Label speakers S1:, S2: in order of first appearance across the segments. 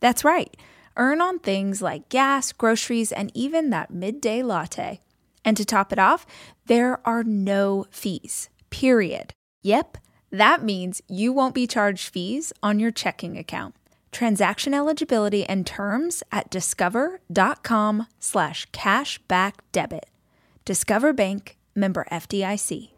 S1: That's right, earn on things like gas, groceries, and even that midday latte. And to top it off, there are no fees, period. Yep, that means you won't be charged fees on your checking account. Transaction eligibility and terms at discover.com slash cashback debit. Discover Bank, member FDIC.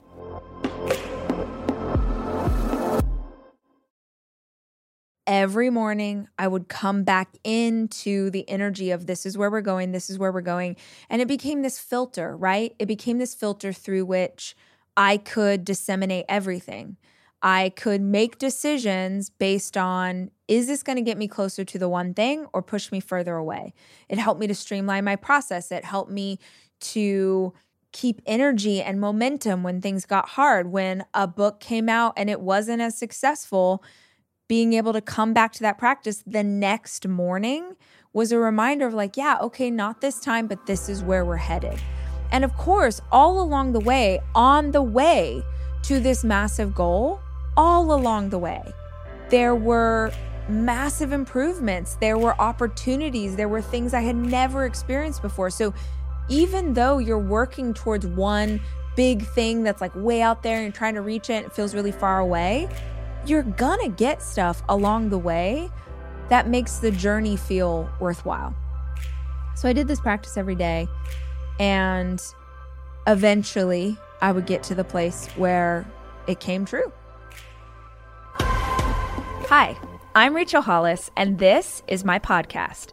S1: Every morning, I would come back into the energy of this is where we're going, this is where we're going. And it became this filter, right? It became this filter through which I could disseminate everything. I could make decisions based on is this going to get me closer to the one thing or push me further away? It helped me to streamline my process. It helped me to keep energy and momentum when things got hard. When a book came out and it wasn't as successful, being able to come back to that practice the next morning was a reminder of like, yeah, okay, not this time, but this is where we're headed. And of course, all along the way, on the way to this massive goal, all along the way. There were massive improvements, there were opportunities, there were things I had never experienced before. So even though you're working towards one big thing that's like way out there and you're trying to reach it, it feels really far away, you're gonna get stuff along the way that makes the journey feel worthwhile. So I did this practice every day, and eventually I would get to the place where it came true. Hi, I'm Rachel Hollis, and this is my podcast.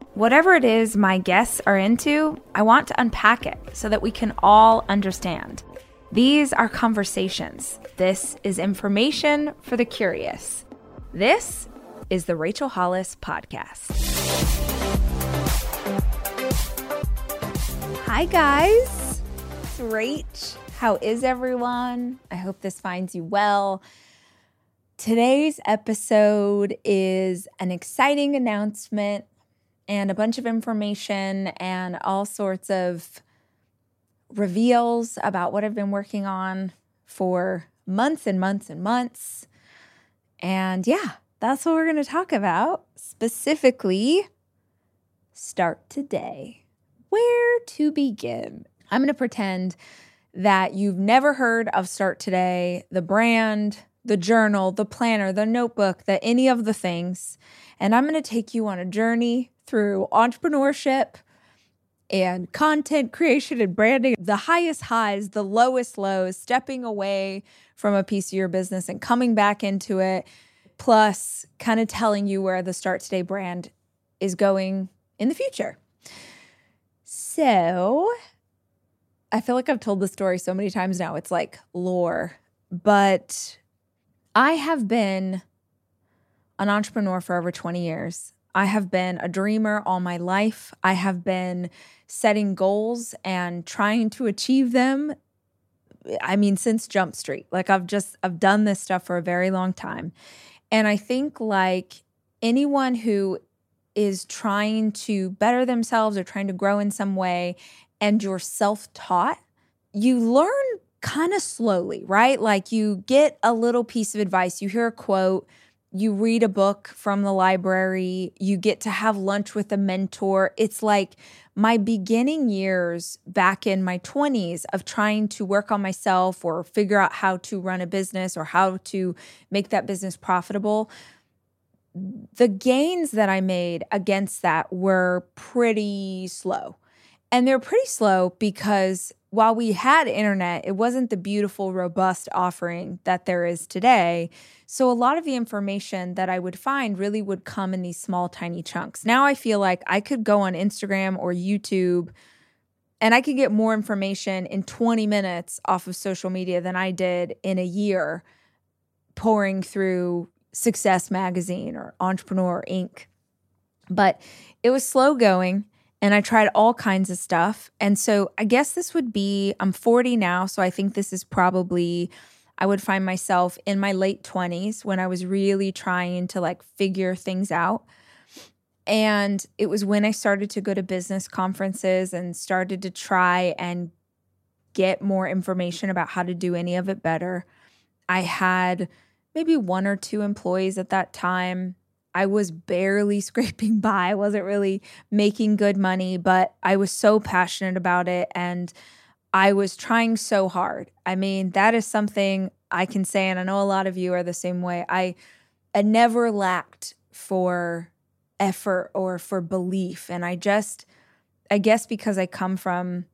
S1: Whatever it is my guests are into, I want to unpack it so that we can all understand. These are conversations. This is information for the curious. This is the Rachel Hollis Podcast. Hi, guys. It's Rach. How is everyone? I hope this finds you well. Today's episode is an exciting announcement and a bunch of information and all sorts of reveals about what I've been working on for months and months and months. And yeah, that's what we're going to talk about. Specifically, start today where to begin? I'm going to pretend that you've never heard of Start Today, the brand, the journal, the planner, the notebook, the any of the things. And I'm going to take you on a journey through entrepreneurship and content creation and branding, the highest highs, the lowest lows, stepping away from a piece of your business and coming back into it, plus kind of telling you where the Start Today brand is going in the future. So I feel like I've told the story so many times now. It's like lore, but I have been an entrepreneur for over 20 years. I have been a dreamer all my life. I have been setting goals and trying to achieve them. I mean, since Jump Street. Like I've just I've done this stuff for a very long time. And I think like anyone who is trying to better themselves or trying to grow in some way and you're self taught, you learn kind of slowly, right? Like you get a little piece of advice, you hear a quote, you read a book from the library, you get to have lunch with a mentor. It's like my beginning years back in my 20s of trying to work on myself or figure out how to run a business or how to make that business profitable. The gains that I made against that were pretty slow. And they're pretty slow because while we had internet, it wasn't the beautiful, robust offering that there is today. So a lot of the information that I would find really would come in these small, tiny chunks. Now I feel like I could go on Instagram or YouTube and I could get more information in 20 minutes off of social media than I did in a year pouring through Success Magazine or Entrepreneur Inc. But it was slow going and I tried all kinds of stuff. And so I guess this would be, I'm 40 now. So I think this is probably, I would find myself in my late 20s when I was really trying to like figure things out. And it was when I started to go to business conferences and started to try and get more information about how to do any of it better. I had maybe one or two employees at that time I was barely scraping by. I wasn't really making good money, but I was so passionate about it and I was trying so hard. I mean, that is something I can say, and I know a lot of you are the same way. I, I never lacked for effort or for belief. And I just, I guess because I come from,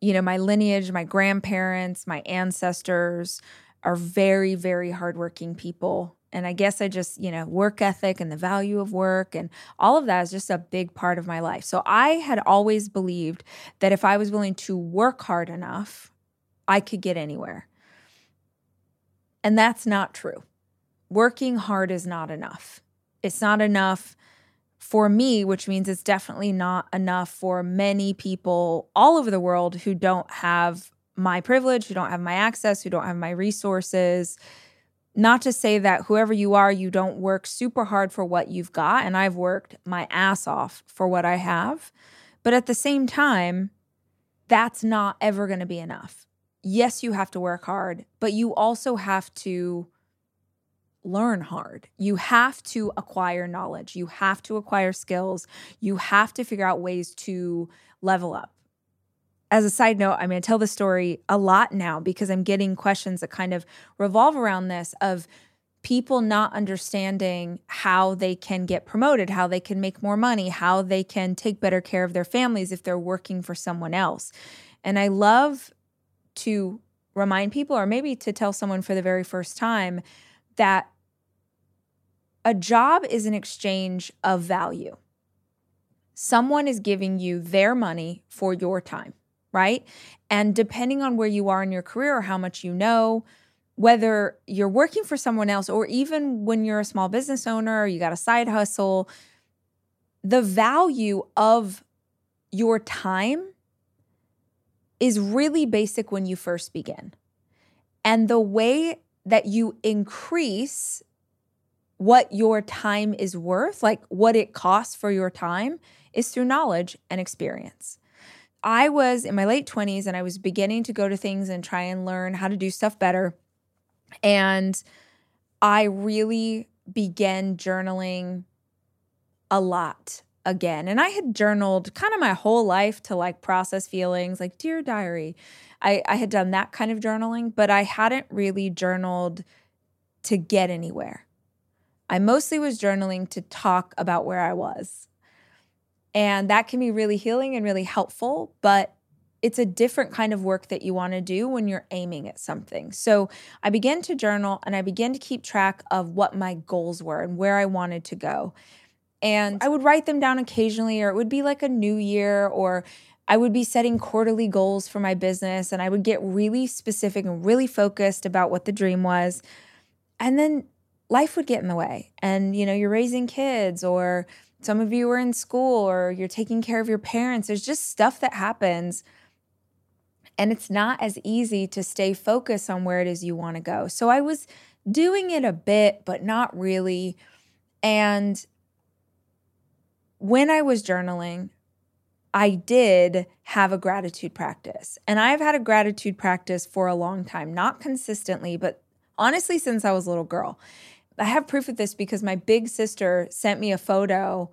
S1: you know, my lineage, my grandparents, my ancestors are very, very hardworking people and I guess I just, you know, work ethic and the value of work and all of that is just a big part of my life. So I had always believed that if I was willing to work hard enough, I could get anywhere. And that's not true. Working hard is not enough. It's not enough for me, which means it's definitely not enough for many people all over the world who don't have my privilege, who don't have my access, who don't have my resources not to say that whoever you are, you don't work super hard for what you've got. And I've worked my ass off for what I have. But at the same time, that's not ever going to be enough. Yes, you have to work hard, but you also have to learn hard. You have to acquire knowledge. You have to acquire skills. You have to figure out ways to level up as a side note, I mean, I tell the story a lot now because I'm getting questions that kind of revolve around this of people not understanding how they can get promoted, how they can make more money, how they can take better care of their families if they're working for someone else. And I love to remind people, or maybe to tell someone for the very first time, that a job is an exchange of value. Someone is giving you their money for your time right? And depending on where you are in your career or how much you know, whether you're working for someone else or even when you're a small business owner or you got a side hustle, the value of your time is really basic when you first begin. And the way that you increase what your time is worth, like what it costs for your time, is through knowledge and experience. I was in my late 20s and I was beginning to go to things and try and learn how to do stuff better. And I really began journaling a lot again. And I had journaled kind of my whole life to like process feelings, like Dear Diary. I, I had done that kind of journaling, but I hadn't really journaled to get anywhere. I mostly was journaling to talk about where I was. And that can be really healing and really helpful, but it's a different kind of work that you want to do when you're aiming at something. So I began to journal and I began to keep track of what my goals were and where I wanted to go. And I would write them down occasionally, or it would be like a new year, or I would be setting quarterly goals for my business and I would get really specific and really focused about what the dream was. And then life would get in the way. And, you know, you're raising kids or some of you are in school or you're taking care of your parents. There's just stuff that happens. And it's not as easy to stay focused on where it is you want to go. So I was doing it a bit, but not really. And when I was journaling, I did have a gratitude practice. And I've had a gratitude practice for a long time, not consistently, but honestly, since I was a little girl. I have proof of this because my big sister sent me a photo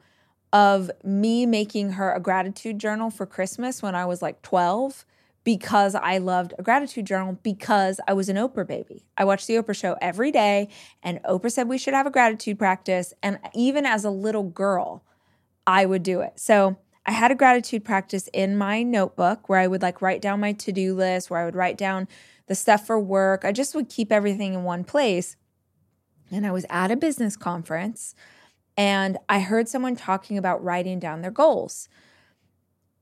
S1: of me making her a gratitude journal for Christmas when I was like 12 because I loved a gratitude journal because I was an Oprah baby. I watched the Oprah show every day, and Oprah said we should have a gratitude practice. And even as a little girl, I would do it. So I had a gratitude practice in my notebook where I would like write down my to do list, where I would write down the stuff for work. I just would keep everything in one place. And I was at a business conference and I heard someone talking about writing down their goals.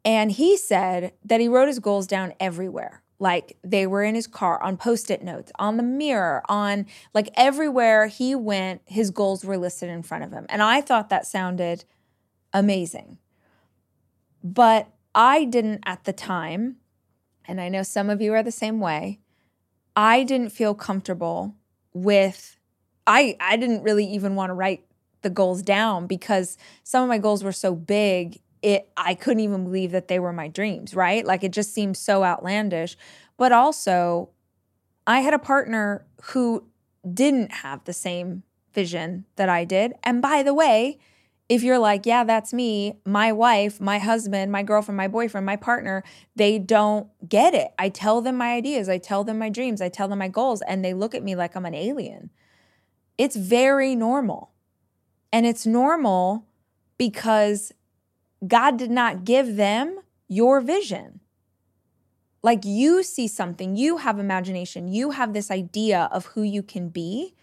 S1: And he said that he wrote his goals down everywhere. Like they were in his car, on post it notes, on the mirror, on like everywhere he went, his goals were listed in front of him. And I thought that sounded amazing. But I didn't at the time, and I know some of you are the same way, I didn't feel comfortable with I I didn't really even want to write the goals down because some of my goals were so big it I couldn't even believe that they were my dreams, right? Like it just seemed so outlandish. But also I had a partner who didn't have the same vision that I did. And by the way, if you're like, yeah, that's me, my wife, my husband, my girlfriend, my boyfriend, my partner, they don't get it. I tell them my ideas, I tell them my dreams, I tell them my goals, and they look at me like I'm an alien. It's very normal. And it's normal because God did not give them your vision. Like you see something, you have imagination, you have this idea of who you can be.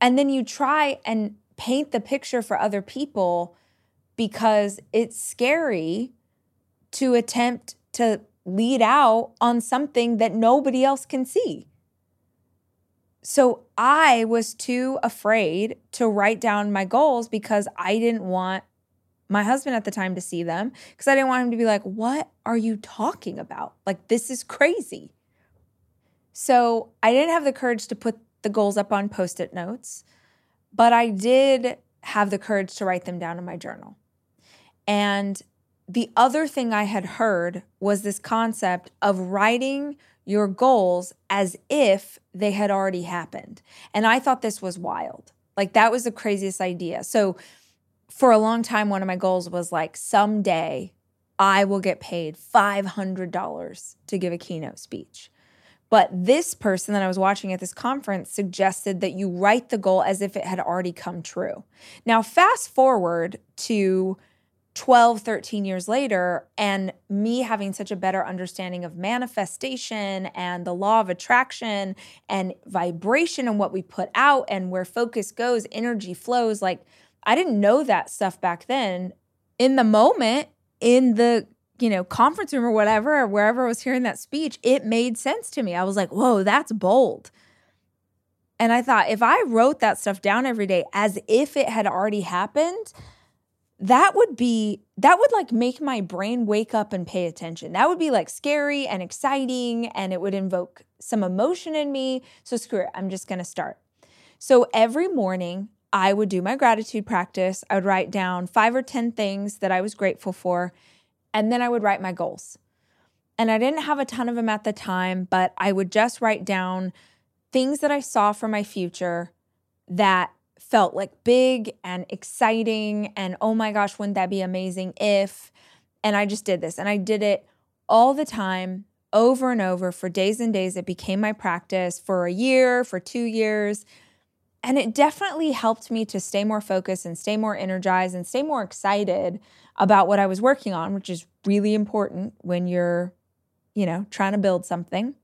S1: And then you try and paint the picture for other people because it's scary to attempt to lead out on something that nobody else can see. So I was too afraid to write down my goals because I didn't want my husband at the time to see them because I didn't want him to be like, What are you talking about? Like, this is crazy. So I didn't have the courage to put the goals up on post it notes, but I did have the courage to write them down in my journal. And the other thing I had heard was this concept of writing your goals as if they had already happened. And I thought this was wild. Like, that was the craziest idea. So, for a long time, one of my goals was like, someday I will get paid $500 to give a keynote speech. But this person that I was watching at this conference suggested that you write the goal as if it had already come true. Now, fast forward to 12, 13 years later, and me having such a better understanding of manifestation and the law of attraction and vibration and what we put out and where focus goes, energy flows. Like, I didn't know that stuff back then. In the moment, in the you know conference room or whatever, or wherever I was hearing that speech, it made sense to me. I was like, whoa, that's bold. And I thought, if I wrote that stuff down every day as if it had already happened, that would be that would like make my brain wake up and pay attention. That would be like scary and exciting and it would invoke some emotion in me. So screw it, I'm just going to start. So every morning I would do my gratitude practice. I would write down 5 or 10 things that I was grateful for and then I would write my goals. And I didn't have a ton of them at the time, but I would just write down things that I saw for my future that felt like big and exciting and oh my gosh, wouldn't that be amazing if and I just did this and I did it all the time over and over for days and days it became my practice for a year, for 2 years. And it definitely helped me to stay more focused and stay more energized and stay more excited about what I was working on, which is really important when you're, you know, trying to build something.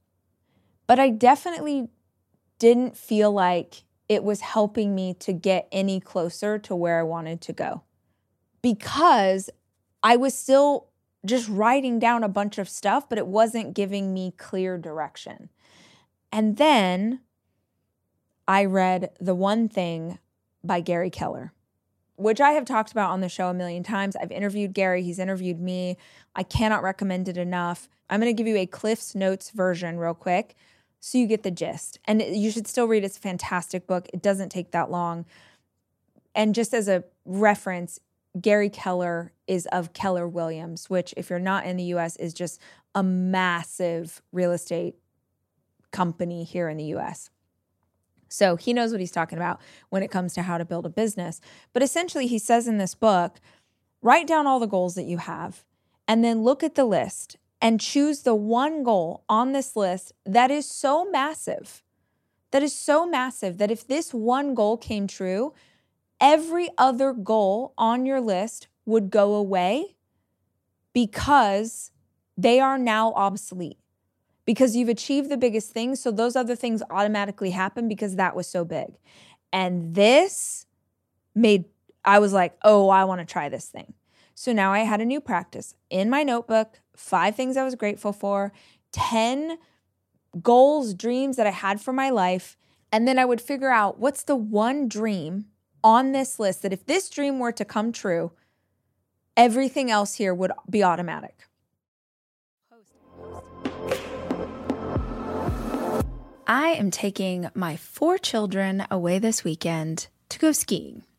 S1: But I definitely didn't feel like it was helping me to get any closer to where I wanted to go because I was still just writing down a bunch of stuff, but it wasn't giving me clear direction. And then I read The One Thing by Gary Keller, which I have talked about on the show a million times. I've interviewed Gary, he's interviewed me. I cannot recommend it enough. I'm going to give you a Cliff's Notes version real quick so you get the gist. And you should still read. It's a fantastic book. It doesn't take that long. And just as a reference, Gary Keller is of Keller Williams, which, if you're not in the US, is just a massive real estate company here in the US. So he knows what he's talking about when it comes to how to build a business. But essentially, he says in this book write down all the goals that you have and then look at the list and choose the one goal on this list that is so massive, that is so massive that if this one goal came true, every other goal on your list would go away because they are now obsolete. Because you've achieved the biggest thing. So those other things automatically happen because that was so big. And this made, I was like, oh, I want to try this thing. So now I had a new practice in my notebook five things I was grateful for, 10 goals, dreams that I had for my life. And then I would figure out what's the one dream on this list that if this dream were to come true, everything else here would be automatic. I am taking my four children away this weekend to go skiing.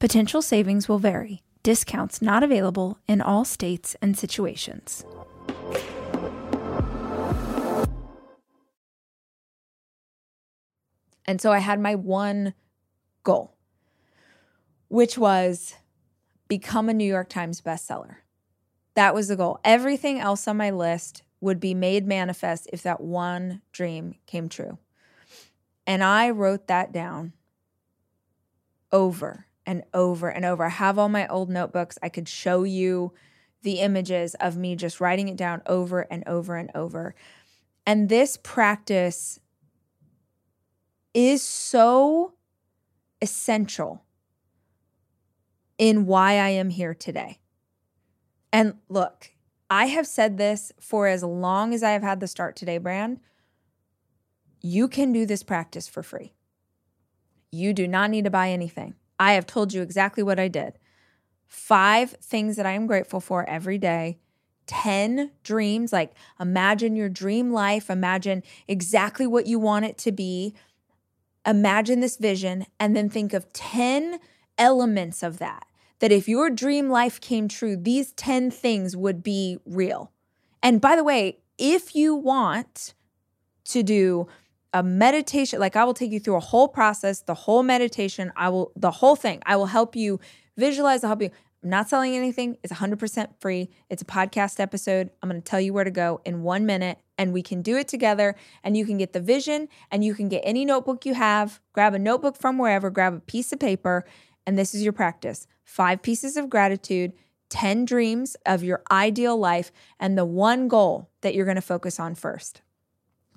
S1: Potential savings will vary. Discounts not available in all states and situations. And so I had my one goal, which was become a New York Times bestseller. That was the goal. Everything else on my list would be made manifest if that one dream came true. And I wrote that down over and over and over. I have all my old notebooks. I could show you the images of me just writing it down over and over and over. And this practice is so essential in why I am here today. And look, I have said this for as long as I have had the Start Today brand. You can do this practice for free. You do not need to buy anything. I have told you exactly what I did. Five things that I am grateful for every day. 10 dreams, like imagine your dream life, imagine exactly what you want it to be. Imagine this vision, and then think of 10 elements of that. That if your dream life came true, these 10 things would be real. And by the way, if you want to do a meditation, like I will take you through a whole process, the whole meditation, I will, the whole thing, I will help you visualize, I'll help you. I'm not selling anything. It's 100% free. It's a podcast episode. I'm going to tell you where to go in one minute, and we can do it together. And you can get the vision, and you can get any notebook you have, grab a notebook from wherever, grab a piece of paper, and this is your practice five pieces of gratitude, 10 dreams of your ideal life, and the one goal that you're going to focus on first.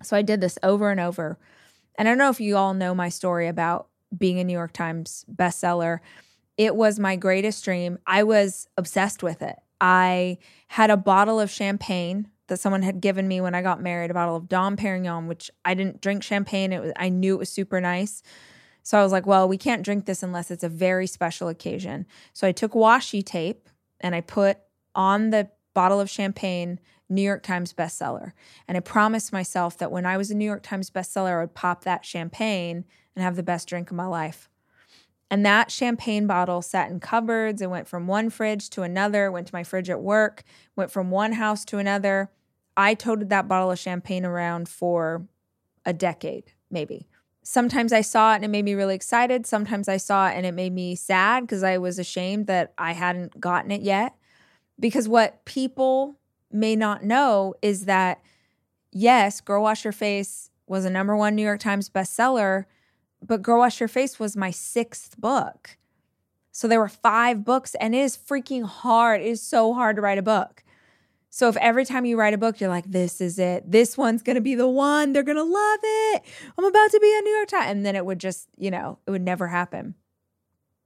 S1: So I did this over and over. And I don't know if you all know my story about being a New York Times bestseller. It was my greatest dream. I was obsessed with it. I had a bottle of champagne that someone had given me when I got married, a bottle of Dom Perignon, which I didn't drink champagne. It was I knew it was super nice. So I was like, well, we can't drink this unless it's a very special occasion. So I took washi tape and I put on the bottle of champagne New York Times bestseller. And I promised myself that when I was a New York Times bestseller, I would pop that champagne and have the best drink of my life. And that champagne bottle sat in cupboards. It went from one fridge to another, went to my fridge at work, went from one house to another. I toted that bottle of champagne around for a decade, maybe. Sometimes I saw it and it made me really excited. Sometimes I saw it and it made me sad because I was ashamed that I hadn't gotten it yet. Because what people may not know is that, yes, Girl Wash Your Face was a number one New York Times bestseller, but Girl Wash Your Face was my sixth book. So there were five books, and it is freaking hard. It is so hard to write a book. So if every time you write a book, you're like, this is it, this one's gonna be the one, they're gonna love it. I'm about to be a New York Times. And then it would just, you know, it would never happen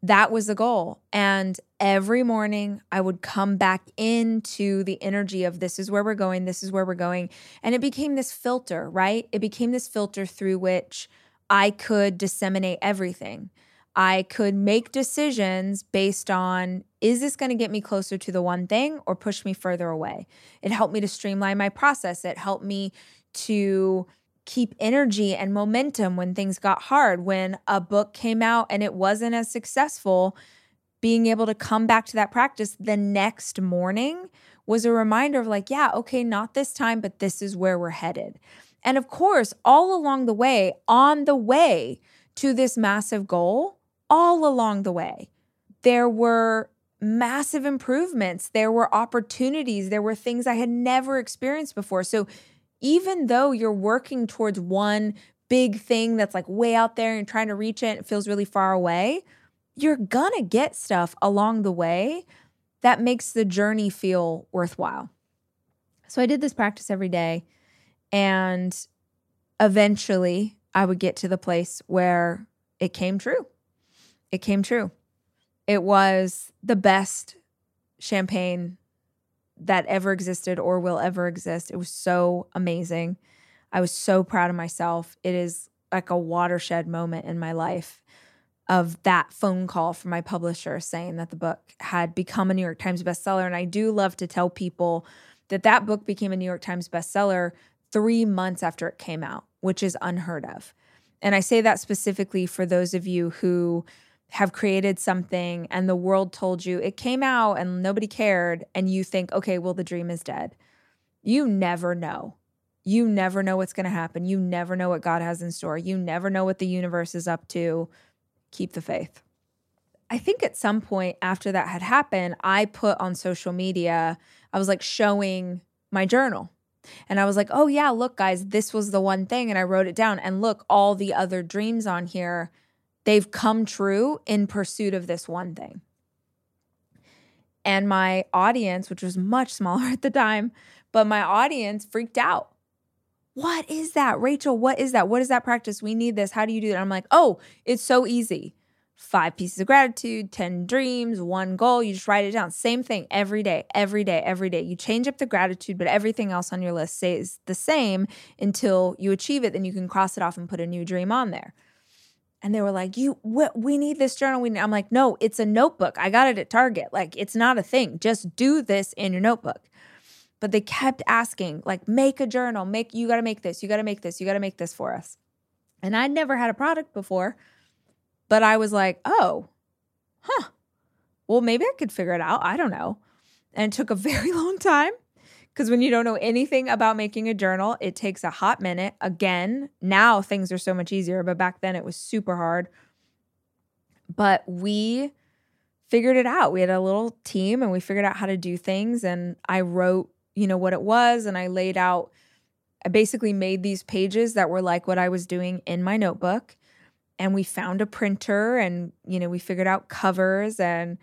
S1: that was the goal. And every morning I would come back into the energy of this is where we're going, this is where we're going. And it became this filter, right? It became this filter through which I could disseminate everything. I could make decisions based on is this going to get me closer to the one thing or push me further away? It helped me to streamline my process. It helped me to keep energy and momentum when things got hard. When a book came out and it wasn't as successful, being able to come back to that practice the next morning was a reminder of like, yeah, okay, not this time, but this is where we're headed. And of course, all along the way, on the way to this massive goal, all along the way, there were massive improvements. There were opportunities. There were things I had never experienced before. So even though you're working towards one big thing that's like way out there and trying to reach it, it feels really far away, you're gonna get stuff along the way that makes the journey feel worthwhile. So I did this practice every day, and eventually I would get to the place where it came true. It came true. It was the best champagne that ever existed or will ever exist. It was so amazing. I was so proud of myself. It is like a watershed moment in my life of that phone call from my publisher saying that the book had become a New York Times bestseller. And I do love to tell people that that book became a New York Times bestseller three months after it came out, which is unheard of. And I say that specifically for those of you who have created something and the world told you it came out and nobody cared, and you think, okay, well, the dream is dead. You never know. You never know what's going to happen. You never know what God has in store. You never know what the universe is up to. Keep the faith. I think at some point after that had happened, I put on social media, I was like showing my journal. And I was like, oh, yeah, look, guys, this was the one thing. And I wrote it down. And look, all the other dreams on here they've come true in pursuit of this one thing. And my audience, which was much smaller at the time, but my audience freaked out. What is that? Rachel, what is that? What is that practice? We need this. How do you do that? I'm like, oh, it's so easy. Five pieces of gratitude, 10 dreams, one goal. You just write it down. Same thing every day, every day, every day. You change up the gratitude, but everything else on your list stays the same until you achieve it. Then you can cross it off and put a new dream on there and they were like, "You, we, we need this journal." We, need. I'm like, "No, it's a notebook. I got it at Target. Like, it's not a thing. Just do this in your notebook." But they kept asking, like, "Make a journal. Make you got to make this. You got to make this. You got to make this for us." And I'd never had a product before, but I was like, "Oh, huh. Well, maybe I could figure it out. I don't know." And it took a very long time Because when you don't know anything about making a journal, it takes a hot minute. Again, now things are so much easier, but back then it was super hard. But we figured it out. We had a little team and we figured out how to do things. And I wrote, you know, what it was and I laid out, I basically made these pages that were like what I was doing in my notebook. And we found a printer and, you know, we figured out covers and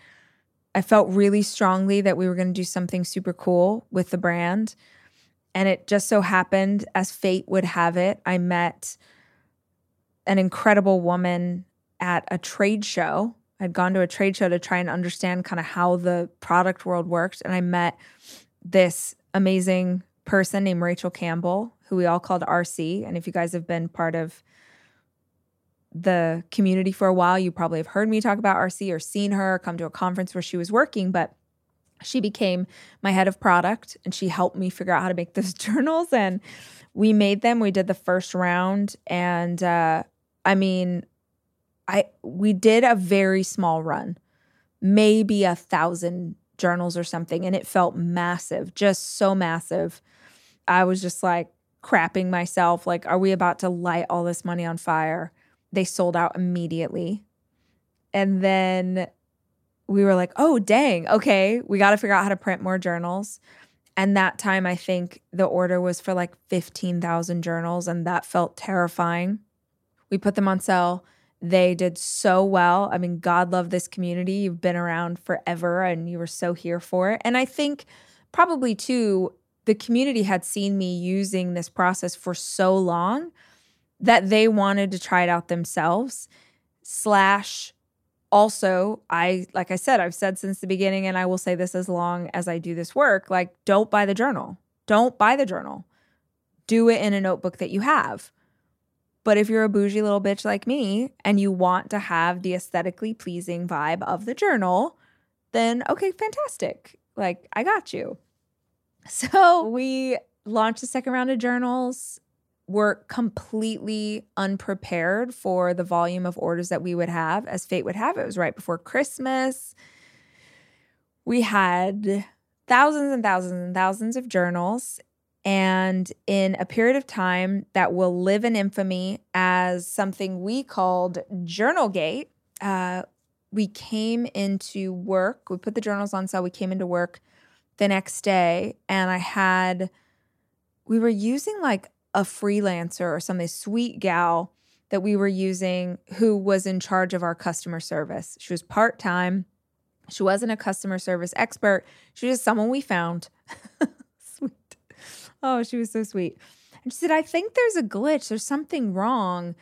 S1: I felt really strongly that we were going to do something super cool with the brand. And it just so happened, as fate would have it, I met an incredible woman at a trade show. I'd gone to a trade show to try and understand kind of how the product world worked. And I met this amazing person named Rachel Campbell, who we all called RC. And if you guys have been part of the community for a while, you probably have heard me talk about RC or seen her come to a conference where she was working, but she became my head of product and she helped me figure out how to make those journals and we made them. We did the first round and uh, i mean i we did a very small run maybe a thousand journals or something and it felt massive just so massive. I was just like crapping myself like are we about to light all this money on fire they sold out immediately. And then we were like, oh, dang, okay, we got to figure out how to print more journals. And that time, I think the order was for like 15,000 journals, and that felt terrifying. We put them on sale. They did so well. I mean, God love this community. You've been around forever and you were so here for it. And I think probably too, the community had seen me using this process for so long that they wanted to try it out themselves. Slash, also, I, like I said, I've said since the beginning, and I will say this as long as I do this work like, don't buy the journal. Don't buy the journal. Do it in a notebook that you have. But if you're a bougie little bitch like me and you want to have the aesthetically pleasing vibe of the journal, then okay, fantastic. Like, I got you. So we launched the second round of journals were completely unprepared for the volume of orders that we would have, as fate would have. It was right before Christmas. We had thousands and thousands and thousands of journals. And in a period of time that will live in infamy as something we called Journalgate, uh, we came into work. We put the journals on sale. We came into work the next day, and I had, we were using like a freelancer or some sweet gal that we were using who was in charge of our customer service. She was part time. She wasn't a customer service expert. She was just someone we found. sweet. Oh, she was so sweet. And she said, I think there's a glitch. There's something wrong.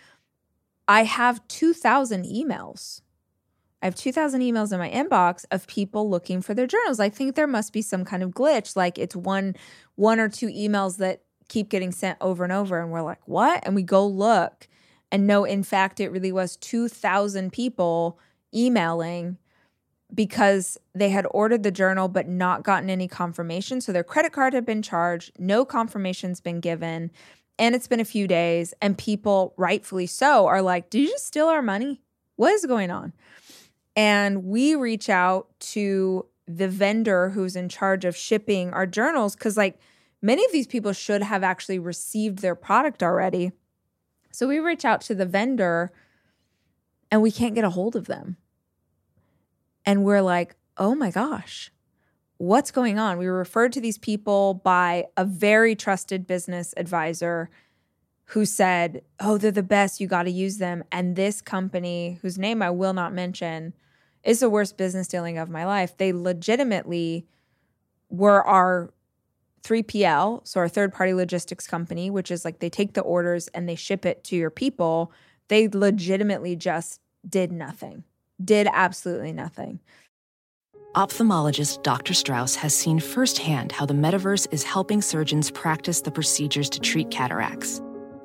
S1: I have 2,000 emails. I have 2,000 emails in my inbox of people looking for their journals. I think there must be some kind of glitch, like it's one one or two emails that keep getting sent over and over. And we're like, what? And we go look and no, in fact, it really was 2,000 people emailing because they had ordered the journal but not gotten any confirmation. So their credit card had been charged, no confirmation's been given, and it's been a few days. And people, rightfully so, are like, Did you just steal our money? What is going on? And we reach out to the vendor who's in charge of shipping our journals because, like, many of these people should have actually received their product already. So we reach out to the vendor and we can't get a hold of them. And we're like, oh my gosh, what's going on? We were referred to these people by a very trusted business advisor who said, oh, they're the best. You got to use them. And this company, whose name I will not mention, is the worst business dealing of my life. They legitimately were our 3PL, so our third party logistics company, which is like they take the orders and they ship it to your people, they legitimately just did nothing, did absolutely nothing.
S2: Ophthalmologist Dr. Strauss has seen firsthand how the metaverse is helping surgeons practice the procedures to treat cataracts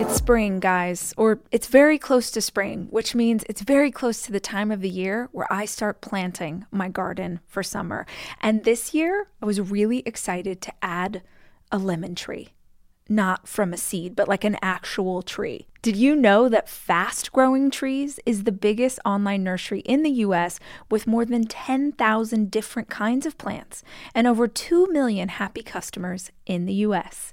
S1: It's spring, guys, or it's very close to spring, which means it's very close to the time of the year where I start planting my garden for summer. And this year, I was really excited to add a lemon tree. Not from a seed, but like an actual tree. Did you know that Fast Growing Trees is the biggest online nursery in the US with more than 10,000 different kinds of plants and over 2 million happy customers in the US?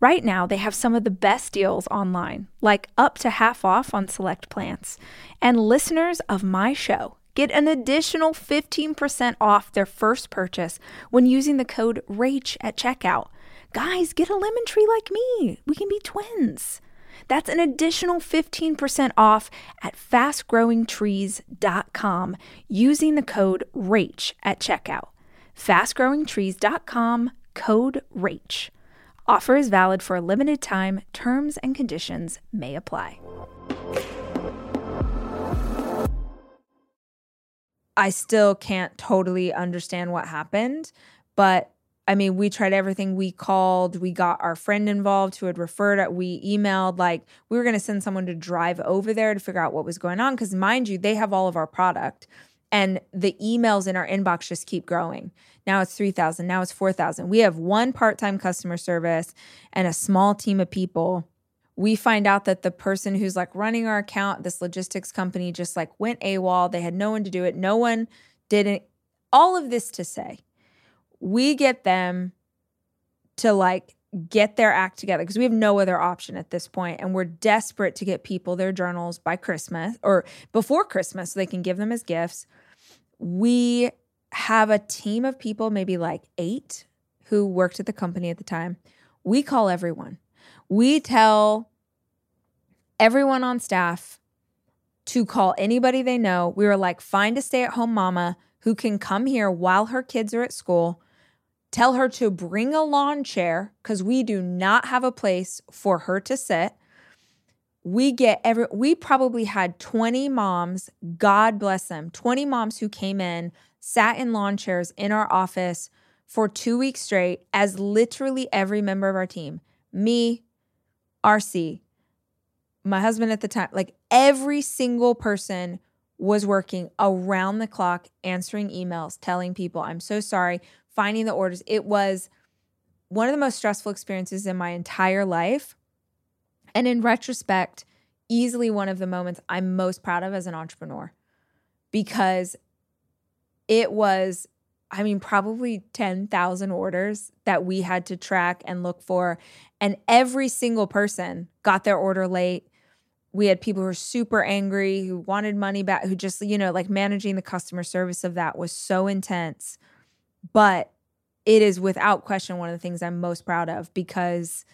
S1: Right now, they have some of the best deals online, like up to half off on select plants. And listeners of my show get an additional 15% off their first purchase when using the code RACH at checkout. Guys, get a lemon tree like me. We can be twins. That's an additional 15% off at fastgrowingtrees.com using the code RACH at checkout. Fastgrowingtrees.com code RACH. Offer is valid for a limited time. Terms and conditions may apply. I still can't totally understand what happened, but I mean, we tried everything. We called, we got our friend involved who had referred it. We emailed, like, we were going to send someone to drive over there to figure out what was going on. Cause mind you, they have all of our product and the emails in our inbox just keep growing. Now it's 3,000, now it's 4,000. We have one part time customer service and a small team of people. We find out that the person who's like running our account, this logistics company, just like went AWOL. They had no one to do it. No one didn't. All of this to say, we get them to like get their act together because we have no other option at this point and we're desperate to get people their journals by Christmas or before Christmas so they can give them as gifts. We have a team of people, maybe like 8 who worked at the company at the time. We call everyone. We tell everyone on staff to call anybody they know. We were like find a stay-at-home mama who can come here while her kids are at school Tell her to bring a lawn chair because we do not have a place for her to sit. We get every, we probably had 20 moms, God bless them, 20 moms who came in, sat in lawn chairs in our office for two weeks straight as literally every member of our team, me, RC, my husband at the time, like every single person was working around the clock answering emails, telling people, I'm so sorry finding the orders. It was one of the most stressful experiences in my entire life. And in retrospect, easily one of the moments I'm most proud of as an entrepreneur because it was, I mean, probably 10,000 orders that we had to track and look for. And every single person got their order late. We had people who were super angry, who wanted money back, who just, you know, like managing the customer service of that was so intense. But it is without question one of the things I'm most proud of because,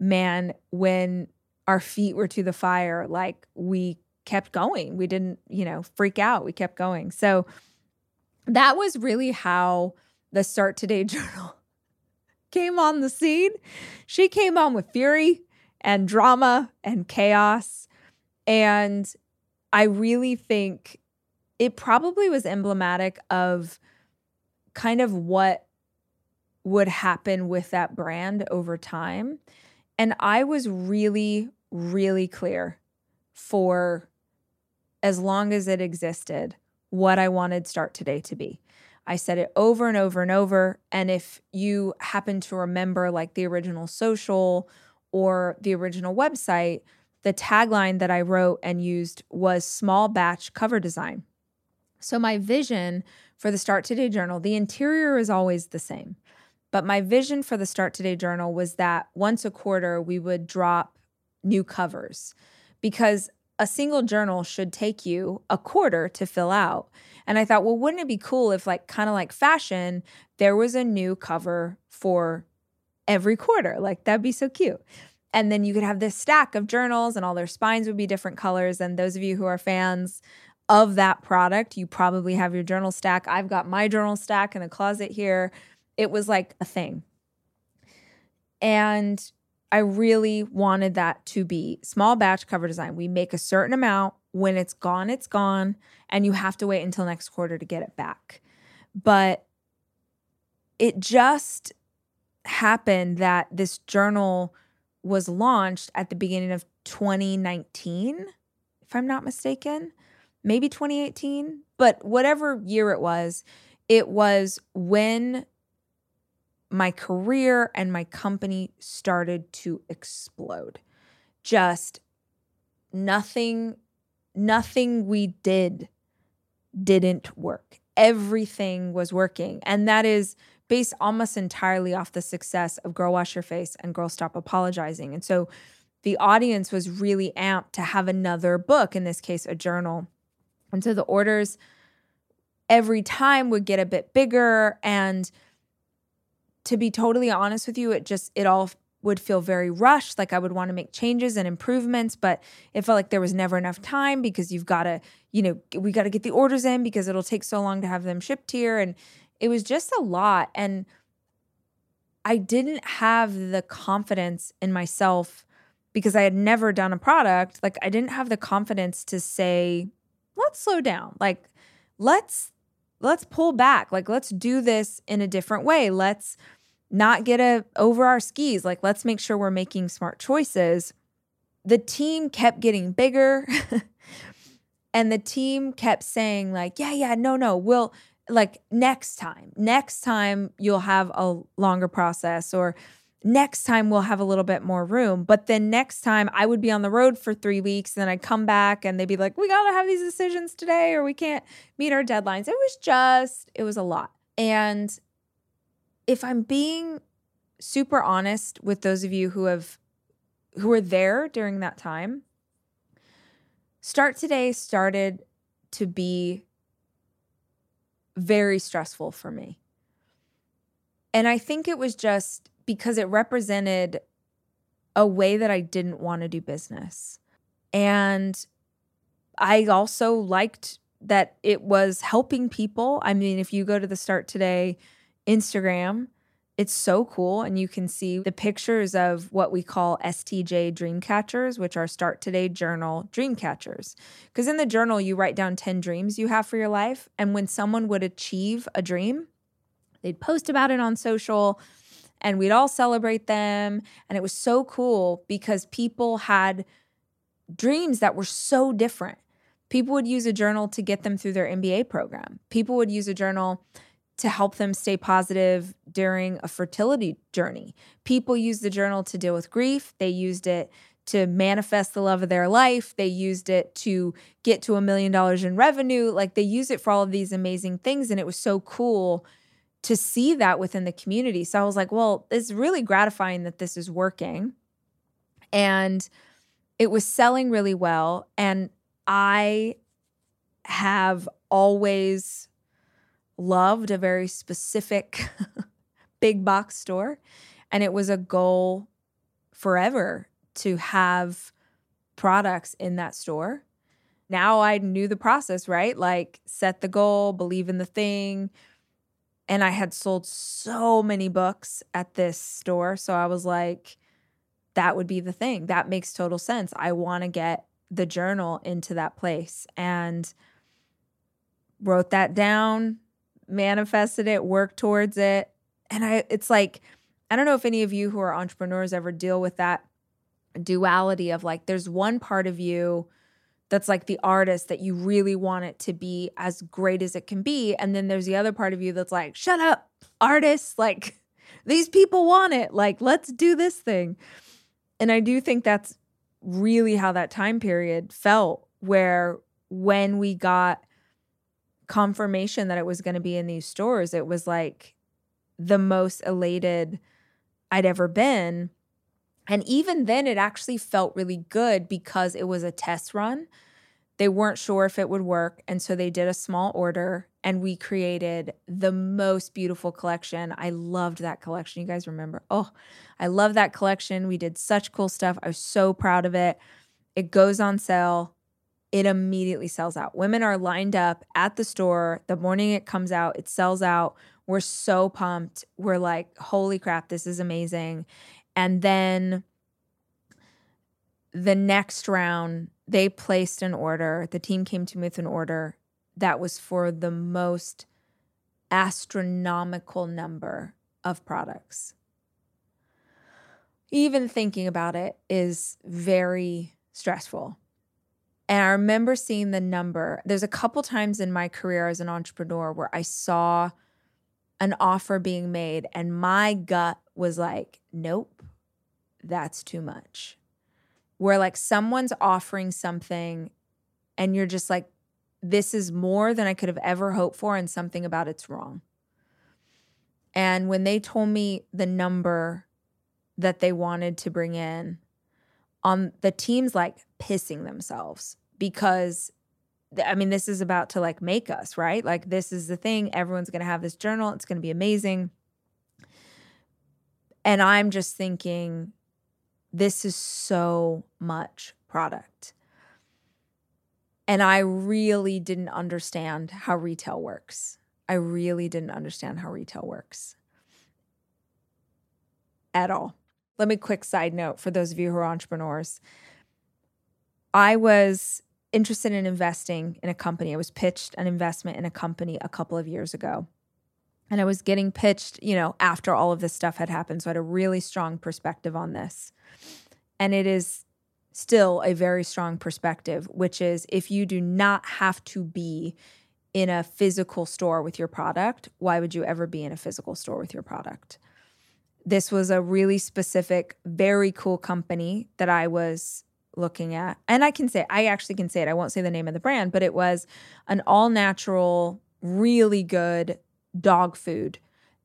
S1: man, when our feet were to the fire, like we kept going. We didn't, you know, freak out. We kept going. So that was really how the Start Today Journal came on the scene. She came on with fury and drama and chaos. And I really think it probably was emblematic of kind of what would happen with that brand over time. And I was really, really clear for as long as it existed what I wanted Start Today to be. I said it over and over and over. And if you happen to remember like the original social or the original website, the tagline that I wrote and used was small batch cover design. So, my vision for the Start Today journal, the interior is always the same. But my vision for the Start Today journal was that once a quarter we would drop new covers because a single journal should take you a quarter to fill out. And I thought, well, wouldn't it be cool if, like, kind of like fashion, there was a new cover for every quarter? Like, that'd be so cute. And then you could have this stack of journals, and all their spines would be different colors. And those of you who are fans of that product. You probably have your journal stack. I've got my journal stack in the closet here. It was like a thing. And I really wanted that to be small batch cover design. We make a certain amount. When it's gone, it's gone. And you have to wait until next quarter to get it back. But it just happened that this journal was launched at the beginning of 2019, if I'm not mistaken, maybe 2018, but whatever year it was, it was when my career and my company started to explode. Just nothing nothing we did didn't work. Everything was working. And that is based almost entirely off the success of Girl Wash Your Face and Girl Stop Apologizing. And so the audience was really amped to have another book, in this case, a journal. And so the orders every time would get a bit bigger. And to be totally honest with you, it just, it all would feel very rushed. Like I would want to make changes and improvements, but it felt like there was never enough time because you've got to, you know, we got to get the orders in because it'll take so long to have them shipped here. And it was just a lot. And I didn't have the confidence in myself because I had never done a product. Like I didn't have the confidence to say, let's slow down. Like let's let's pull back. Like let's do this in a different way. Let's not get a, over our skis. Like, let's make sure we're making smart choices. The team kept getting bigger. and the team kept saying, like, yeah, yeah, no, no, we'll, like, next time, next time you'll have a longer process or next time we'll have a little bit more room. But then next time I would be on the road for three weeks, and then I'd come back and they'd be like, we got to have these decisions today or we can't meet our deadlines. It was just, it was a lot. And if I'm being super honest with those of you who have who were there during that time, Start Today started to be very stressful for me. And I think it was just because it represented a way that I didn't want to do business. And I also liked that it was helping people. I mean, if you go to the Start Today Instagram. It's so cool. And you can see the pictures of what we call STJ dream catchers, which are Start Today Journal dream catchers. Because in the journal, you write down 10 dreams you have for your life. And when someone would achieve a dream, they'd post about it on social and we'd all celebrate them. And it was so cool because people had dreams that were so different. People would use a journal to get them through their MBA program. People would use a journal to help them stay positive during a fertility journey. People use the journal to deal with grief, they used it to manifest the love of their life, they used it to get to a million dollars in revenue. Like they use it for all of these amazing things. And it was so cool to see that within the community. So I was like, well, it's really gratifying that this is working. And it was selling really well. And I have always loved a very specific big box store. And it was a goal forever to have products in that store. Now I knew the process, right? Like set the goal, believe in the thing. And I had sold so many books at this store. So I was like, that would be the thing. That makes total sense. I want to get the journal into that place. And wrote that down, manifested it, worked towards it. And I it's like I don't know if any of you who are entrepreneurs ever deal with that duality of like there's one part of you that's like the artist that you really want it to be as great as it can be and then there's the other part of you that's like shut up artists like these people want it like let's do this thing and i do think that's really how that time period felt where when we got confirmation that it was going to be in these stores, it was like the most elated I'd ever been. And even then, it actually felt really good because it was a test run. They weren't sure if it would work. And so they did a small order and we created the most beautiful collection. I loved that collection. You guys remember? Oh, I love that collection. We did such cool stuff. I was so proud of it. It goes on sale it immediately sells out. Women are lined up at the store. The morning it comes out, it sells out. We're so pumped. We're like, holy crap, this is amazing. And then the next round, they placed an order. The team came to me with an order that was for the most astronomical number of products. Even thinking about it is very stressful. And I remember seeing the number. There's a couple times in my career as an entrepreneur where I saw an offer being made, and my gut was like, nope, that's too much. Where like someone's offering something, and you're just like, this is more than I could have ever hoped for, and something about it's wrong. And when they told me the number that they wanted to bring in, on um, the team's like pissing themselves because I mean, this is about to like make us, right? Like, this is the thing. Everyone's going to have this journal. It's going to be amazing. And I'm just thinking, this is so much product. And I really didn't understand how retail works. I really didn't understand how retail works at all. Let me quick side note for those of you who are entrepreneurs. I was interested in investing in a company. I was pitched an investment in a company a couple of years ago. And I was getting pitched, you know, after all of this stuff had happened. So I had a really strong perspective on this. And it is still a very strong perspective, which is if you do not have to be in a physical store with your product, why would you ever be in a physical store with your product? This was a really specific, very cool company that I was looking at. And I can say, I actually can say it. I won't say the name of the brand, but it was an all natural, really good dog food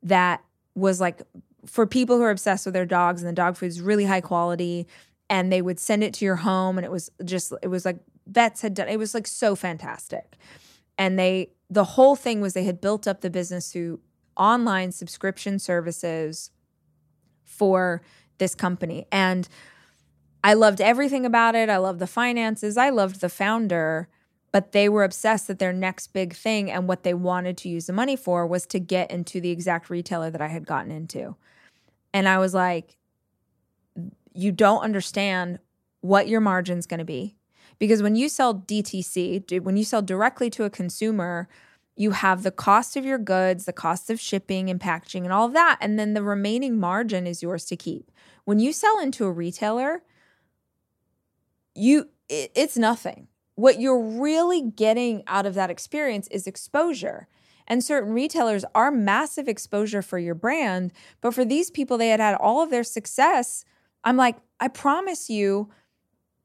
S1: that was like for people who are obsessed with their dogs and the dog food is really high quality. And they would send it to your home and it was just, it was like vets had done, it was like so fantastic. And they, the whole thing was they had built up the business through online subscription services for this company. And I loved everything about it. I loved the finances. I loved the founder, but they were obsessed that their next big thing and what they wanted to use the money for was to get into the exact retailer that I had gotten into. And I was like, you don't understand what your margin's going to be. Because when you sell DTC, when you sell directly to a consumer, you have the cost of your goods, the cost of shipping and packaging and all of that. And then the remaining margin is yours to keep. When you sell into a retailer, you it, it's nothing. What you're really getting out of that experience is exposure. And certain retailers are massive exposure for your brand, but for these people they had had all of their success, I'm like, I promise you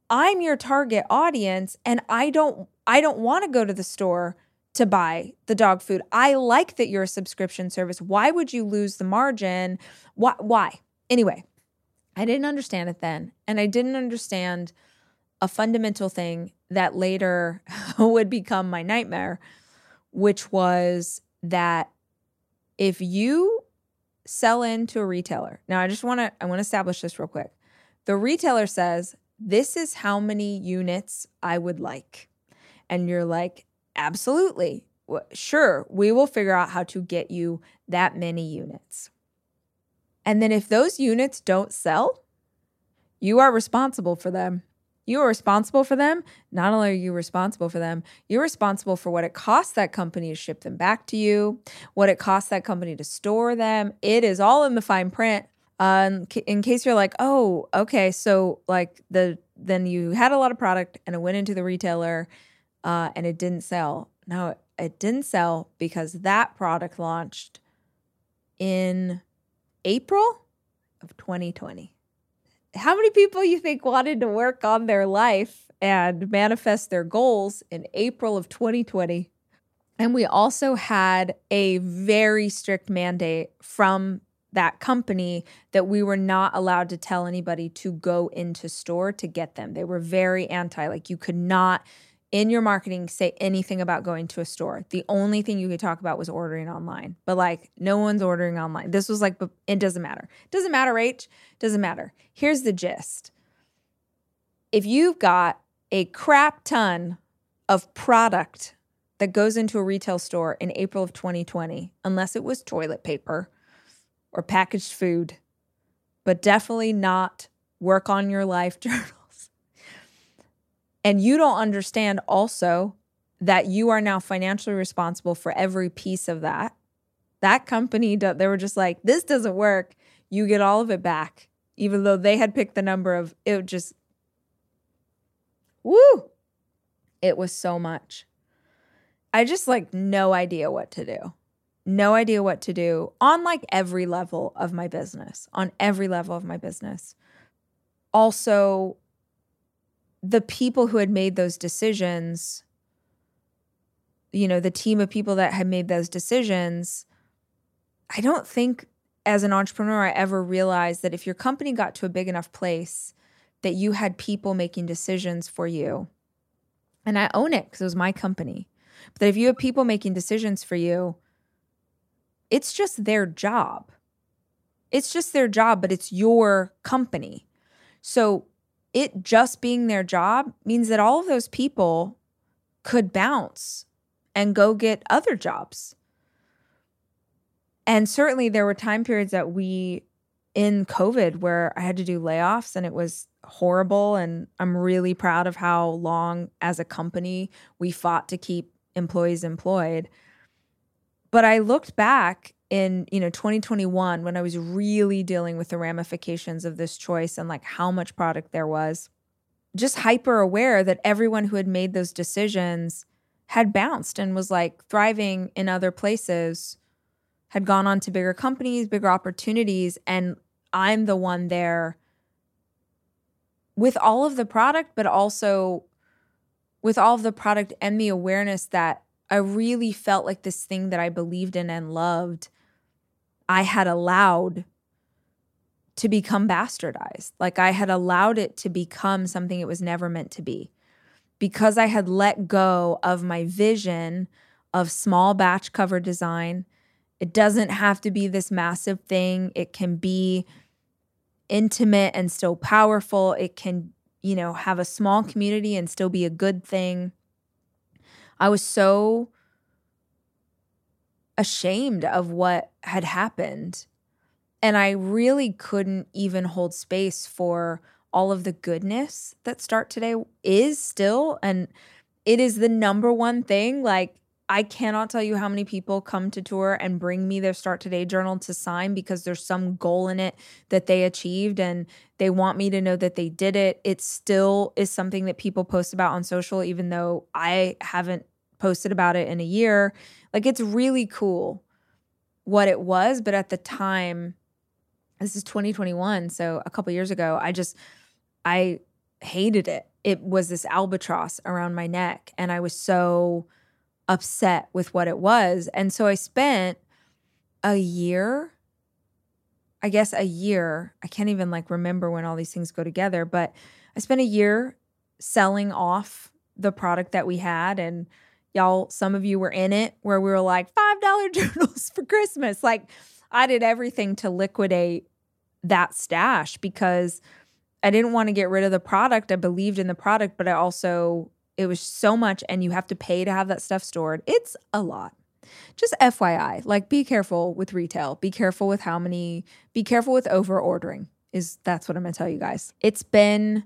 S1: I'm your target audience and I don't I don't want to go to the store to buy the dog food. I like that you're a subscription service. Why would you lose the margin? Why why? Anyway, I didn't understand it then and I didn't understand a fundamental thing that later would become my nightmare, which was that if you sell into a retailer, now I just want to I want to establish this real quick. The retailer says, "This is how many units I would like." And you're like, "Absolutely. Sure, we will figure out how to get you that many units." And then if those units don't sell, you are responsible for them. You are responsible for them. Not only are you responsible for them, you're responsible for what it costs that company to ship them back to you, what it costs that company to store them. It is all in the fine print. Um, in case you're like, oh, okay, so like the then you had a lot of product and it went into the retailer uh, and it didn't sell. No, it didn't sell because that product launched in April of 2020 how many people you think wanted to work on their life and manifest their goals in April of 2020? And we also had a very strict mandate from that company that we were not allowed to tell anybody to go into store to get them. They were very anti like you could not in your marketing say anything about going to a store. The only thing you could talk about was ordering online. But like no one's ordering online. This was like it doesn't matter. Doesn't matter, H. Doesn't matter. Here's the gist. If you've got a crap ton of product that goes into a retail store in April of 2020, unless it was toilet paper or packaged food, but definitely not work on your life journals. And you don't understand also that you are now financially responsible for every piece of that. That company, they were just like, this doesn't work. You get all of it back, even though they had picked the number of it just, woo, it was so much. I just like no idea what to do. No idea what to do on like every level of my business, on every level of my business. Also, the people who had made those decisions, you know, the team of people that had made those decisions, I don't think as an entrepreneur I ever realized that if your company got to a big enough place that you had people making decisions for you. And I own it because it was my company. But if you have people making decisions for you, it's just their job. It's just their job, but it's your company. So it just being their job means that all of those people could bounce and go get other jobs. And certainly there were time periods that we in COVID where I had to do layoffs and it was horrible. And I'm really proud of how long as a company we fought to keep employees employed. But I looked back in, you know, 2021 when I was really dealing with the ramifications of this choice and like how much product there was, just hyper aware that everyone who had made those decisions had bounced and was like thriving in other places, had gone on to bigger companies, bigger opportunities. And I'm the one there with all of the product, but also with all of the product and the awareness that I really felt like this thing that I believed in and loved, I had allowed to become bastardized. Like I had allowed it to become something it was never meant to be. Because I had let go of my vision of small batch cover design. It doesn't have to be this massive thing. It can be intimate and still powerful. It can you know, have a small community and still be a good thing. I was so ashamed of what had happened. And I really couldn't even hold space for all of the goodness that Start Today is still. And it is the number one thing. Like, I cannot tell you how many people come to tour and bring me their Start Today journal to sign because there's some goal in it that they achieved and they want me to know that they did it. It still is something that people post about on social, even though I haven't posted about it in a year. Like it's really cool what it was, but at the time, this is 2021, so a couple years ago, I just, I hated it. It was this albatross around my neck, and I was so upset with what it was. And so I spent a year, I guess a year. I can't even like remember when all these things go together, but I spent a year selling off the product that we had and y'all some of you were in it where we were like $5 journals for Christmas. Like I did everything to liquidate that stash because I didn't want to get rid of the product. I believed in the product, but I also it was so much, and you have to pay to have that stuff stored. It's a lot. Just FYI, like be careful with retail. Be careful with how many, be careful with over ordering, is that's what I'm gonna tell you guys. It's been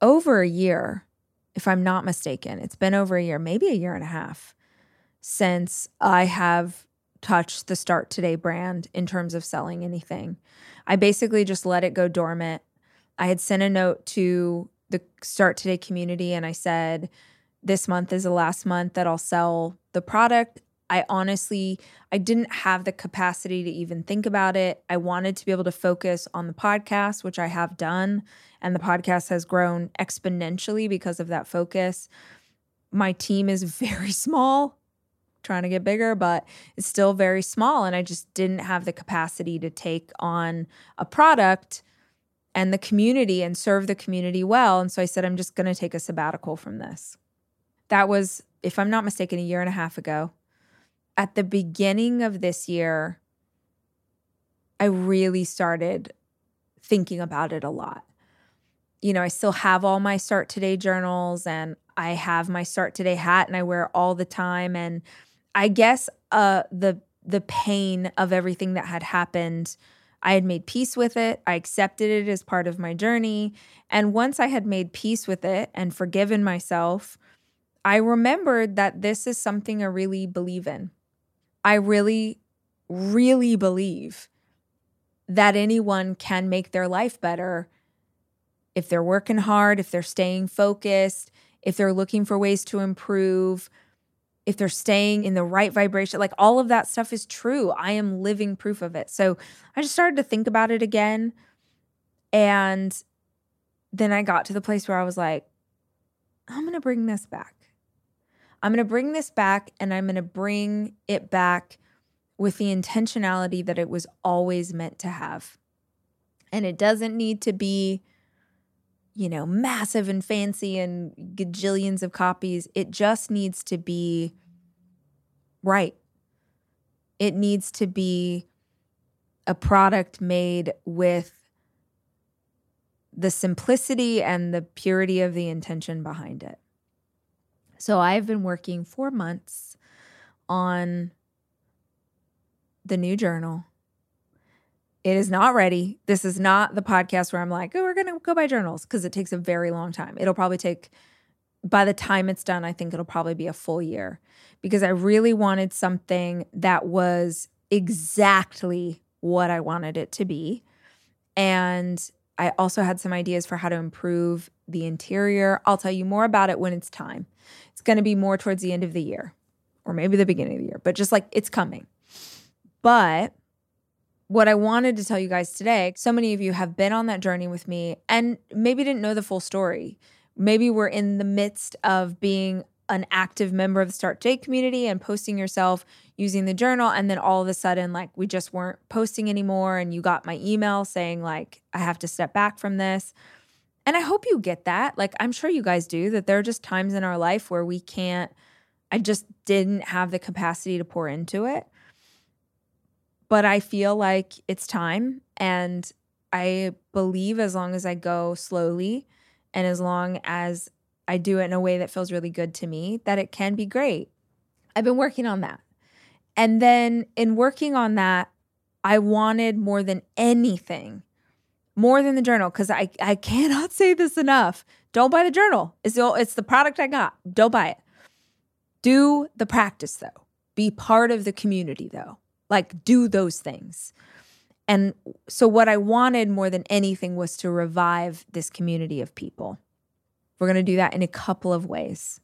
S1: over a year, if I'm not mistaken. It's been over a year, maybe a year and a half, since I have touched the Start Today brand in terms of selling anything. I basically just let it go dormant. I had sent a note to the Start Today community and I said, this month is the last month that I'll sell the product. I honestly I didn't have the capacity to even think about it. I wanted to be able to focus on the podcast, which I have done, and the podcast has grown exponentially because of that focus. My team is very small, trying to get bigger, but it's still very small and I just didn't have the capacity to take on a product and the community and serve the community well. And so I said, I'm just going to take a sabbatical from this. That was, if I'm not mistaken, a year and a half ago. At the beginning of this year, I really started thinking about it a lot. You know, I still have all my Start Today journals and I have my start today hat and I wear it all the time. And I guess uh, the the pain of everything that had happened, I had made peace with it. I accepted it as part of my journey. And once I had made peace with it and forgiven myself, I remembered that this is something I really believe in. I really, really believe that anyone can make their life better if they're working hard, if they're staying focused, if they're looking for ways to improve, if they're staying in the right vibration. Like all of that stuff is true. I am living proof of it. So I just started to think about it again. And then I got to the place where I was like, I'm going to bring this back. I'm going to bring this back and I'm going to bring it back with the intentionality that it was always meant to have. And it doesn't need to be, you know, massive and fancy and gajillions of copies. It just needs to be right. It needs to be a product made with the simplicity and the purity of the intention behind it. So I've been working four months on the new journal. It is not ready. This is not the podcast where I'm like, oh, we're going to go buy journals because it takes a very long time. It'll probably take, by the time it's done, I think it'll probably be a full year because I really wanted something that was exactly what I wanted it to be. And I also had some ideas for how to improve the interior. I'll tell you more about it when it's time. It's going to be more towards the end of the year or maybe the beginning of the year, but just like it's coming. But what I wanted to tell you guys today, so many of you have been on that journey with me and maybe didn't know the full story. Maybe we're in the midst of being an active member of the Start Today community and posting yourself using the journal. And then all of a sudden, like we just weren't posting anymore. And you got my email saying, like, I have to step back from this. And I hope you get that. Like, I'm sure you guys do, that there are just times in our life where we can't, I just didn't have the capacity to pour into it. But I feel like it's time. And I believe as long as I go slowly and as long as I do it in a way that feels really good to me, that it can be great. I've been working on that. And then in working on that, I wanted more than anything more than the journal because I, I cannot say this enough. Don't buy the journal. It's the, it's the product I got. Don't buy it. Do the practice though. Be part of the community though. Like do those things. And so what I wanted more than anything was to revive this community of people. We're going to do that in a couple of ways.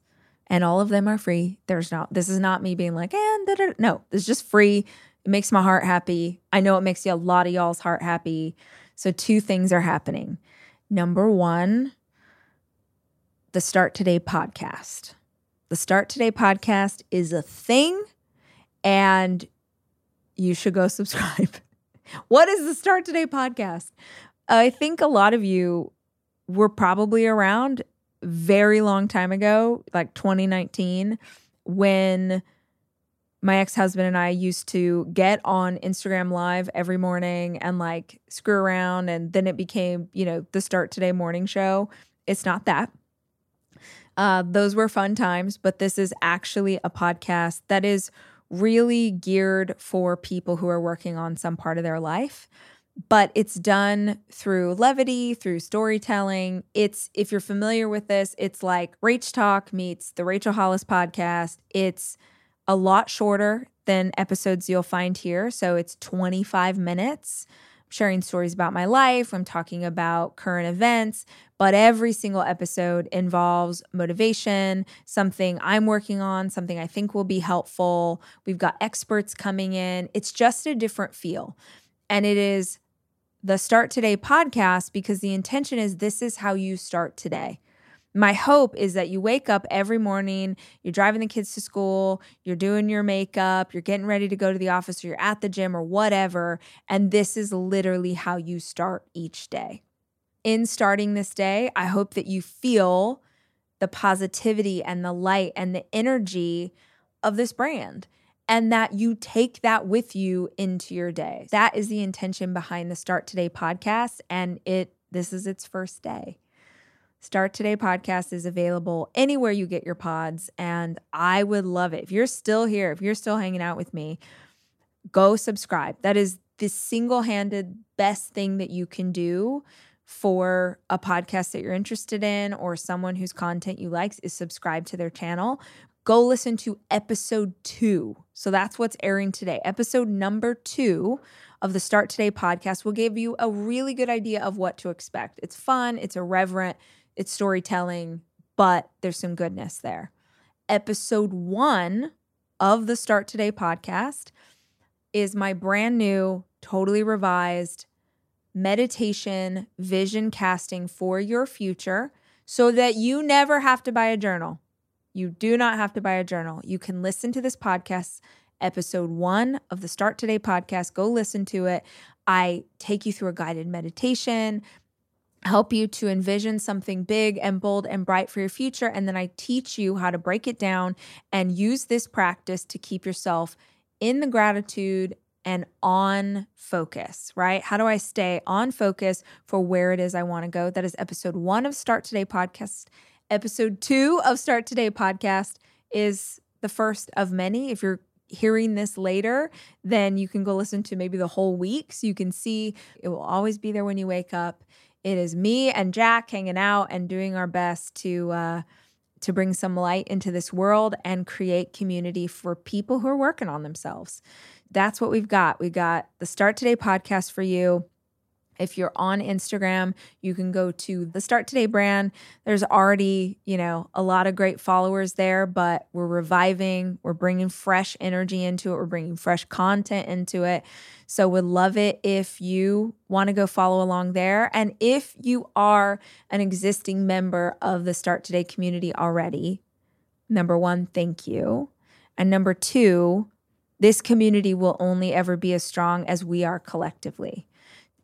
S1: And all of them are free. There's not this is not me being like, and eh, no, it's just free. It makes my heart happy. I know it makes you a lot of y'all's heart happy. So, two things are happening. Number one, the Start Today podcast. The Start Today podcast is a thing, and you should go subscribe. what is the Start Today podcast? I think a lot of you were probably around very long time ago, like 2019, when my ex-husband and I used to get on Instagram live every morning and like screw around and then it became, you know, the start today morning show. It's not that. Uh, those were fun times, but this is actually a podcast that is really geared for people who are working on some part of their life. But it's done through levity, through storytelling. It's, if you're familiar with this, it's like Rach Talk meets the Rachel Hollis podcast. It's a lot shorter than episodes you'll find here. So it's 25 minutes. I'm sharing stories about my life. I'm talking about current events, but every single episode involves motivation, something I'm working on, something I think will be helpful. We've got experts coming in. It's just a different feel. And it is the Start Today podcast because the intention is this is how you start today my hope is that you wake up every morning, you're driving the kids to school, you're doing your makeup, you're getting ready to go to the office, or you're at the gym or whatever. And this is literally how you start each day. In starting this day, I hope that you feel the positivity and the light and the energy of this brand and that you take that with you into your day. That is the intention behind the Start Today podcast and it this is its first day. Start Today podcast is available anywhere you get your pods. And I would love it. If you're still here, if you're still hanging out with me, go subscribe. That is the single handed best thing that you can do for a podcast that you're interested in or someone whose content you like is subscribe to their channel. Go listen to episode two. So that's what's airing today. Episode number two of the Start Today podcast will give you a really good idea of what to expect. It's fun, it's irreverent, it's storytelling, but there's some goodness there. Episode one of the Start Today podcast is my brand new, totally revised meditation vision casting for your future so that you never have to buy a journal. You do not have to buy a journal. You can listen to this podcast, episode one of the Start Today podcast. Go listen to it. I take you through a guided meditation, help you to envision something big and bold and bright for your future. And then I teach you how to break it down and use this practice to keep yourself in the gratitude and on focus, right? How do I stay on focus for where it is I want to go? That is episode one of Start Today podcast. Episode two of Start Today podcast is the first of many. If you're hearing this later, then you can go listen to maybe the whole week so you can see it will always be there when you wake up. It is me and Jack hanging out and doing our best to uh, to bring some light into this world and create community for people who are working on themselves that's what we've got. We got the Start Today podcast for you. If you're on Instagram, you can go to the Start Today brand. There's already, you know, a lot of great followers there, but we're reviving, we're bringing fresh energy into it, we're bringing fresh content into it. So would love it if you want to go follow along there. And if you are an existing member of the Start Today community already, number 1, thank you. And number 2, this community will only ever be as strong as we are collectively.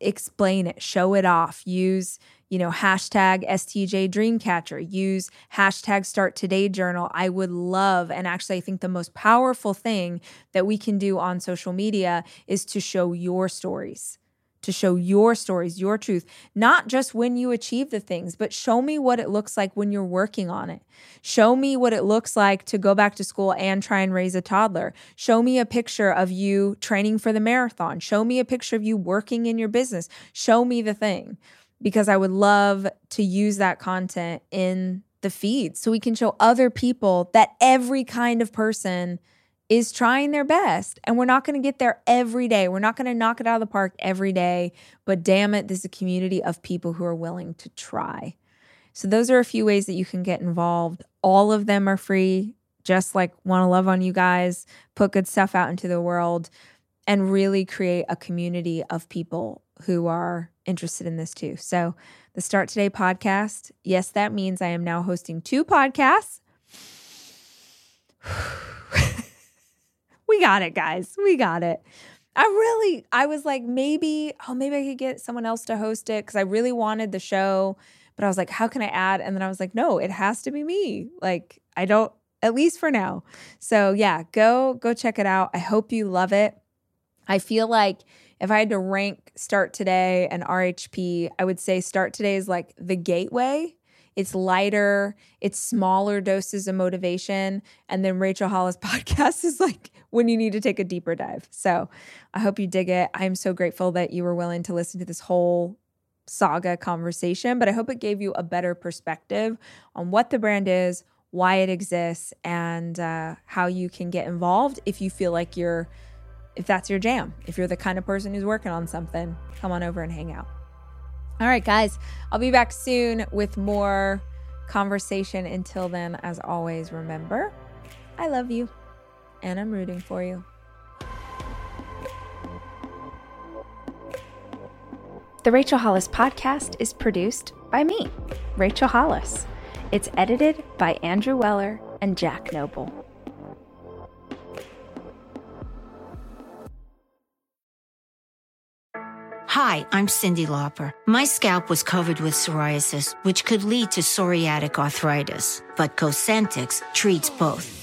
S1: Explain it, show it off, use, you know, hashtag STJ Dreamcatcher, use hashtag Start Today Journal. I would love, and actually, I think the most powerful thing that we can do on social media is to show your stories to show your stories, your truth, not just when you achieve the things, but show me what it looks like when you're working on it. Show me what it looks like to go back to school and try and raise a toddler. Show me a picture of you training for the marathon. Show me a picture of you working in your business. Show me the thing because I would love to use that content in the feed so we can show other people that every kind of person is trying their best. And we're not going to get there every day. We're not going to knock it out of the park every day. But damn it, this is a community of people who are willing to try. So, those are a few ways that you can get involved. All of them are free, just like want to love on you guys, put good stuff out into the world, and really create a community of people who are interested in this too. So, the Start Today podcast, yes, that means I am now hosting two podcasts. we got it, guys. We got it. I really, I was like, maybe, oh, maybe I could get someone else to host it because I really wanted the show. But I was like, how can I add? And then I was like, no, it has to be me. Like, I don't, at least for now. So yeah, go, go check it out. I hope you love it. I feel like if I had to rank Start Today and RHP, I would say Start Today is like the gateway it's lighter, it's smaller doses of motivation. And then Rachel Hollis podcast is like when you need to take a deeper dive. So I hope you dig it. I'm so grateful that you were willing to listen to this whole saga conversation, but I hope it gave you a better perspective on what the brand is, why it exists, and uh, how you can get involved if you feel like you're, if that's your jam, if you're the kind of person who's working on something, come on over and hang out. All right, guys, I'll be back soon with more conversation. Until then, as always, remember, I love you and I'm rooting for you. The Rachel Hollis podcast is produced by me, Rachel Hollis. It's edited by Andrew Weller and Jack Noble.
S3: Hi, I'm Cyndi Lauper. My scalp was covered with psoriasis, which could lead to psoriatic arthritis, but Cosentyx treats both.